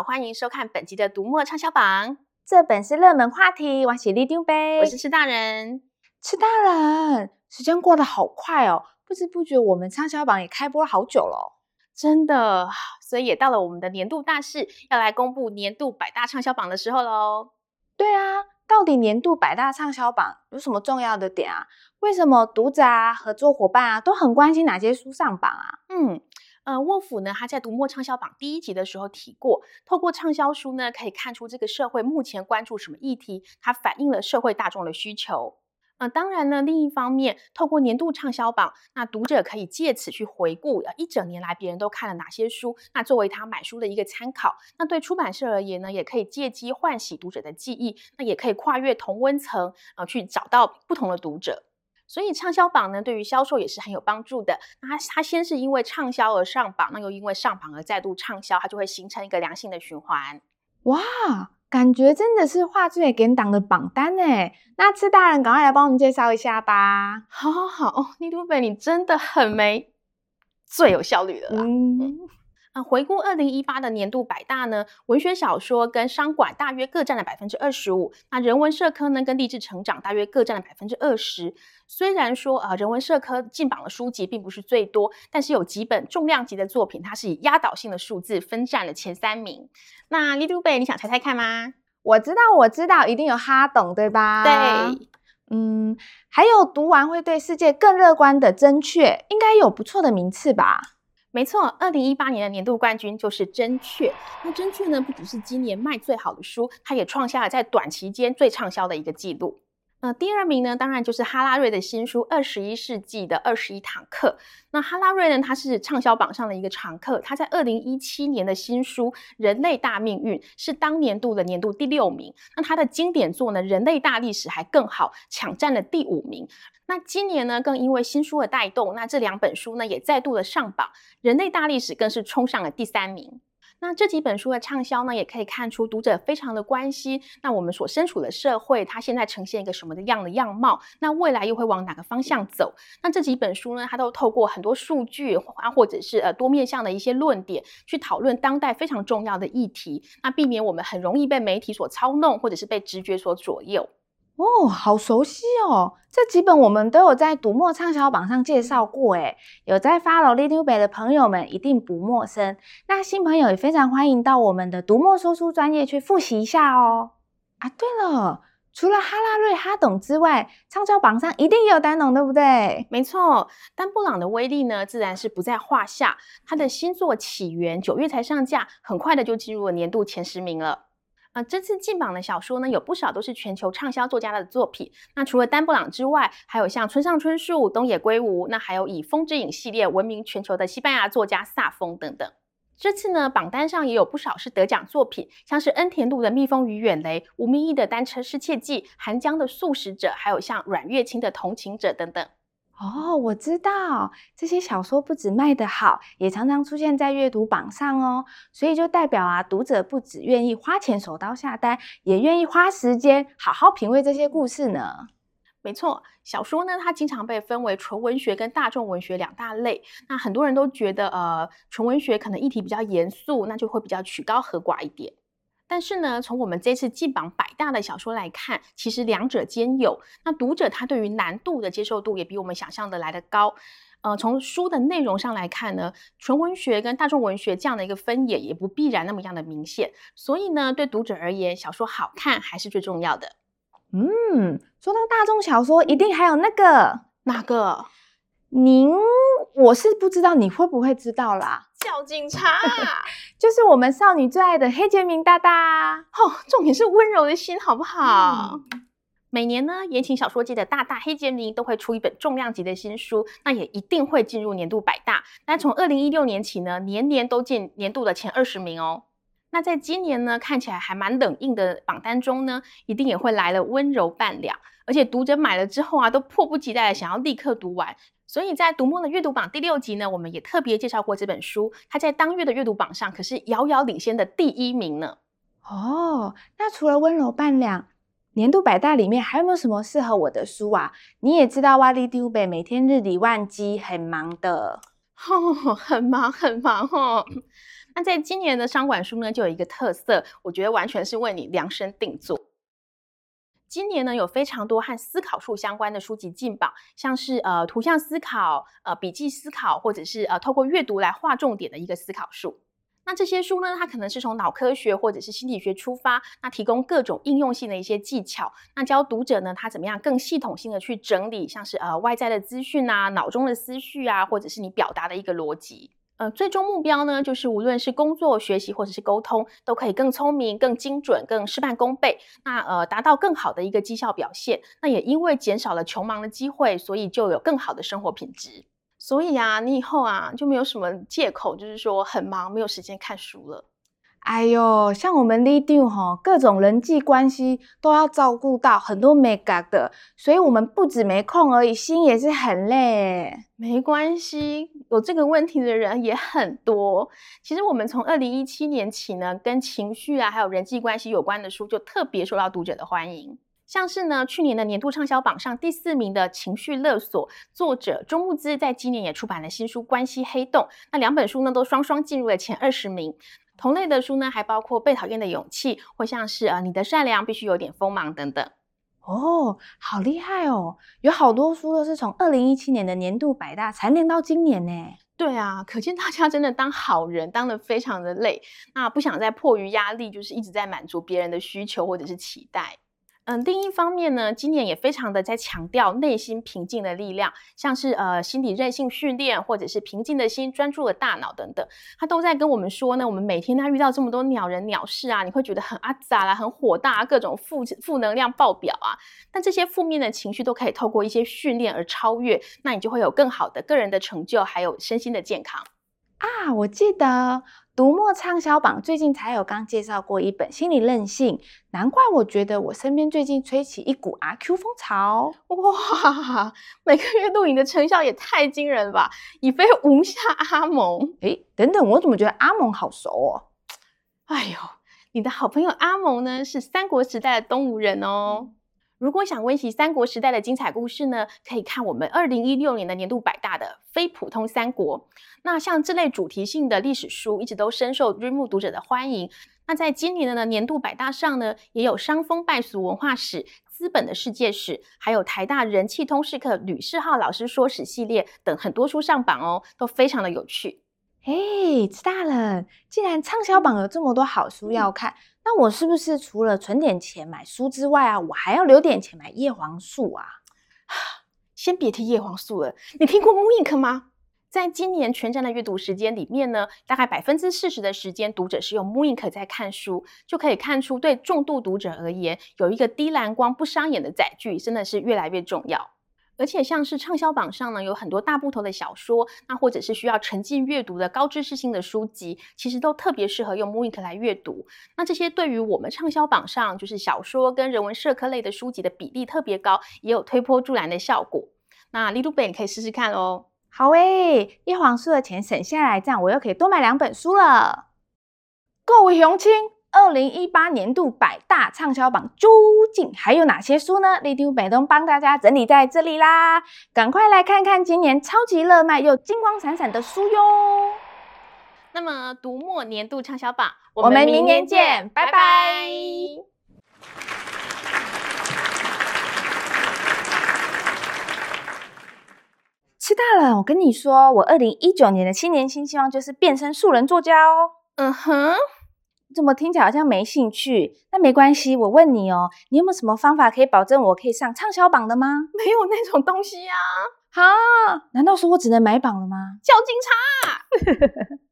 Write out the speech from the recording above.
好，欢迎收看本集的读墨畅销榜。这本是热门话题，我是里长伯，我是吃大人。吃大人，时间过得好快哦，不知不觉我们畅销榜也开播了好久了，真的。所以也到了我们的年度大事，要来公布年度百大畅销榜的时候喽。对啊，到底年度百大畅销榜有什么重要的点啊？为什么读者啊、合作伙伴啊都很关心哪些书上榜啊？嗯。呃，沃夫呢，他在读墨畅销榜第一集的时候提过，透过畅销书呢，可以看出这个社会目前关注什么议题，它反映了社会大众的需求。呃，当然呢，另一方面，透过年度畅销榜，那读者可以借此去回顾，呃，一整年来别人都看了哪些书，那作为他买书的一个参考。那对出版社而言呢，也可以借机唤醒读者的记忆，那也可以跨越同温层，呃，去找到不同的读者。所以畅销榜呢，对于销售也是很有帮助的。那它它先是因为畅销而上榜，那又因为上榜而再度畅销，它就会形成一个良性的循环。哇，感觉真的是画最给档的榜单诶。那吃大人赶快来帮我们介绍一下吧。好好好哦，里长伯你真的很没最有效率的啦。嗯。啊，回顾二零一八的年度百大呢，文学小说跟商管大约各占了百分之二十五，那人文社科呢跟励志成长大约各占了百分之二十。虽然说啊，人文社科进榜的书籍并不是最多，但是有几本重量级的作品，它是以压倒性的数字分占了前三名。那里长伯，你想猜猜看吗？我知道，我知道，一定有哈董，对吧？对，嗯，还有读完会对世界更乐观的真确，应该有不错的名次吧？没错，二零一八年的年度冠军就是真雀。那真雀呢，不只是今年卖最好的书，它也创下了在短期间最畅销的一个记录。那，第二名呢，当然就是哈拉瑞的新书《二十一世纪的二十一堂课》。那哈拉瑞呢，他是畅销榜上的一个常客。他在二零一七年的新书《人类大命运》是当年度的年度第六名。那他的经典作呢，《人类大历史》还更好，抢占了第五名。那今年呢，更因为新书的带动，那这两本书呢，也再度的上榜，《人类大历史》更是冲上了第三名。那这几本书的畅销呢，也可以看出读者非常的关心。那我们所身处的社会，它现在呈现一个什么的样的样貌？那未来又会往哪个方向走？那这几本书呢，它都透过很多数据啊，或者是呃多面向的一些论点，去讨论当代非常重要的议题。那避免我们很容易被媒体所操弄，或者是被直觉所左右。哦，好熟悉哦！这几本我们都有在读墨畅销榜上介绍过，诶，有在 follow 里长伯的朋友们一定不陌生。那新朋友也非常欢迎到我们的读墨说书专业去复习一下哦。啊，对了，除了哈拉瑞、哈董之外，畅销榜上一定也有丹农，对不对？没错，丹布朗的威力呢，自然是不在话下。他的新作《起源》九月才上架，很快的就进入了年度前十名了。呃，这次进榜的小说呢，有不少都是全球畅销作家的作品。那除了丹布朗之外，还有像村上春树、东野圭吾，那还有以《风之影》系列闻名全球的西班牙作家萨风等等。这次呢，榜单上也有不少是得奖作品，像是恩田路的《蜜蜂与远雷》，吴明益的《单车失窃记》，韩江的《素食者》，还有像阮月清的《同情者》等等。哦，我知道这些小说不止卖得好，也常常出现在阅读榜上哦。所以就代表啊，读者不只愿意花钱手刀下单，也愿意花时间好好品味这些故事呢。没错，小说呢，它经常被分为纯文学跟大众文学两大类。那很多人都觉得，呃，纯文学可能议题比较严肃，那就会比较曲高和寡一点。但是呢，从我们这次进榜百大的小说来看，其实两者兼有。那读者他对于难度的接受度也比我们想象的来得高。呃，从书的内容上来看呢，纯文学跟大众文学这样的一个分野也不必然那么样的明显。所以呢，对读者而言，小说好看还是最重要的。嗯，说到大众小说，一定还有那个哪个？您，我是不知道你会不会知道啦。小警察，就是我们少女最爱的黑洁明大大哦。重点是温柔的心，好不好？嗯、每年呢，言情小说界的大大黑杰明都会出一本重量级的新书，那也一定会进入年度百大。那从二零一六年起呢，年年都进年度的前二十名哦。那在今年呢，看起来还蛮冷硬的榜单中呢，一定也会来了温柔半两，而且读者买了之后啊，都迫不及待的想要立刻读完。所以在读墨的阅读榜第六集呢，我们也特别介绍过这本书，它在当月的阅读榜上可是遥遥领先的第一名呢。哦，那除了温柔半两，年度百大里面还有没有什么适合我的书啊？你也知道，哇里长伯每天日理万机，很忙的。哦，很忙很忙哦。那在今年的商管书呢，就有一个特色，我觉得完全是为你量身定做。今年呢，有非常多和思考术相关的书籍进榜，像是呃图像思考、呃笔记思考，或者是呃透过阅读来划重点的一个思考术。那这些书呢，它可能是从脑科学或者是心理学出发，那提供各种应用性的一些技巧，那教读者呢，他怎么样更系统性的去整理，像是呃外在的资讯啊、脑中的思绪啊，或者是你表达的一个逻辑。呃，最终目标呢，就是无论是工作、学习或者是沟通，都可以更聪明、更精准、更事半功倍。那呃，达到更好的一个绩效表现。那也因为减少了穷忙的机会，所以就有更好的生活品质。所以啊，你以后啊就没有什么借口，就是说很忙，没有时间看书了。哎呦，像我们里长吼，各种人际关系都要照顾到，很多眉角的，所以我们不止没空而已，心也是很累。没关系，有这个问题的人也很多。其实我们从二零一七年起呢，跟情绪啊还有人际关系有关的书，就特别受到读者的欢迎。像是呢，去年的年度畅销榜上第四名的《情绪勒索》，作者中木资在今年也出版了新书《关系黑洞》，那两本书呢都双双进入了前二十名。同类的书呢，还包括《被讨厌的勇气》，或像是呃，你的善良必须有点锋芒等等。哦，好厉害哦！有好多书都是从二零一七年的年度百大蝉联到今年呢。对啊，可见大家真的当好人当得非常的累，那不想再迫于压力，就是一直在满足别人的需求或者是期待。嗯，另一方面呢，今年也非常的在强调内心平静的力量，像是呃心理韧性训练，或者是平静的心、专注的大脑等等，他都在跟我们说呢，我们每天呢遇到这么多鸟人鸟事啊，你会觉得很阿杂啦，很火大，啊各种负负能量爆表啊，但这些负面的情绪都可以透过一些训练而超越，那你就会有更好的个人的成就，还有身心的健康。啊，我记得读墨畅销榜最近才有刚介绍过一本《心理韧性》，难怪我觉得我身边最近吹起一股阿 Q 风潮。哇，每个月录影的成效也太惊人了吧！已非无下阿蒙。诶，等等，我怎么觉得阿蒙好熟哦？哎呦，你的好朋友阿蒙呢，是三国时代的东吴人哦。如果想温习三国时代的精彩故事呢，可以看我们二零一六年的年度百大的《非普通三国》。那像这类主题性的历史书，一直都深受追慕读者的欢迎。那在今年的呢年度百大上呢，也有伤风败俗文化史、资本的世界史，还有台大人气通识课吕世浩老师说史系列等很多书上榜哦，都非常的有趣。嘿，吃大了！既然畅销榜有这么多好书要看，嗯那我是不是除了存点钱买书之外啊，我还要留点钱买叶黄素啊？先别提叶黄素了，你听过 mooInk 吗？在今年全站的阅读时间里面呢，大概百分之四十的时间读者是用 mooInk 在看书，就可以看出对重度读者而言，有一个低蓝光不伤眼的载具，真的是越来越重要。而且像是畅销榜上呢，有很多大部头的小说，那或者是需要沉浸阅读的高知识性的书籍，其实都特别适合用 mooInk 来阅读。那这些对于我们畅销榜上就是小说跟人文社科类的书籍的比例特别高，也有推波助澜的效果。那里长伯你可以试试看哦。好诶，叶黄素的钱省下来，这样我又可以多买两本书了。各位乡亲。二零一八年度百大畅销榜究竟还有哪些书呢？里长伯都帮大家整理在这里啦，赶快来看看今年超级热卖又金光闪闪的书哟！那么读墨年度畅销榜，我们明年见，拜拜。拜拜吃大了，我跟你说，我二零一九年的新年新希望就是变身素人作家哦。嗯哼。怎么听起来好像没兴趣？那没关系，我问你哦，你有没有什么方法可以保证我可以上畅销榜的吗？没有那种东西呀！啊，难道说我只能买榜了吗？叫警察！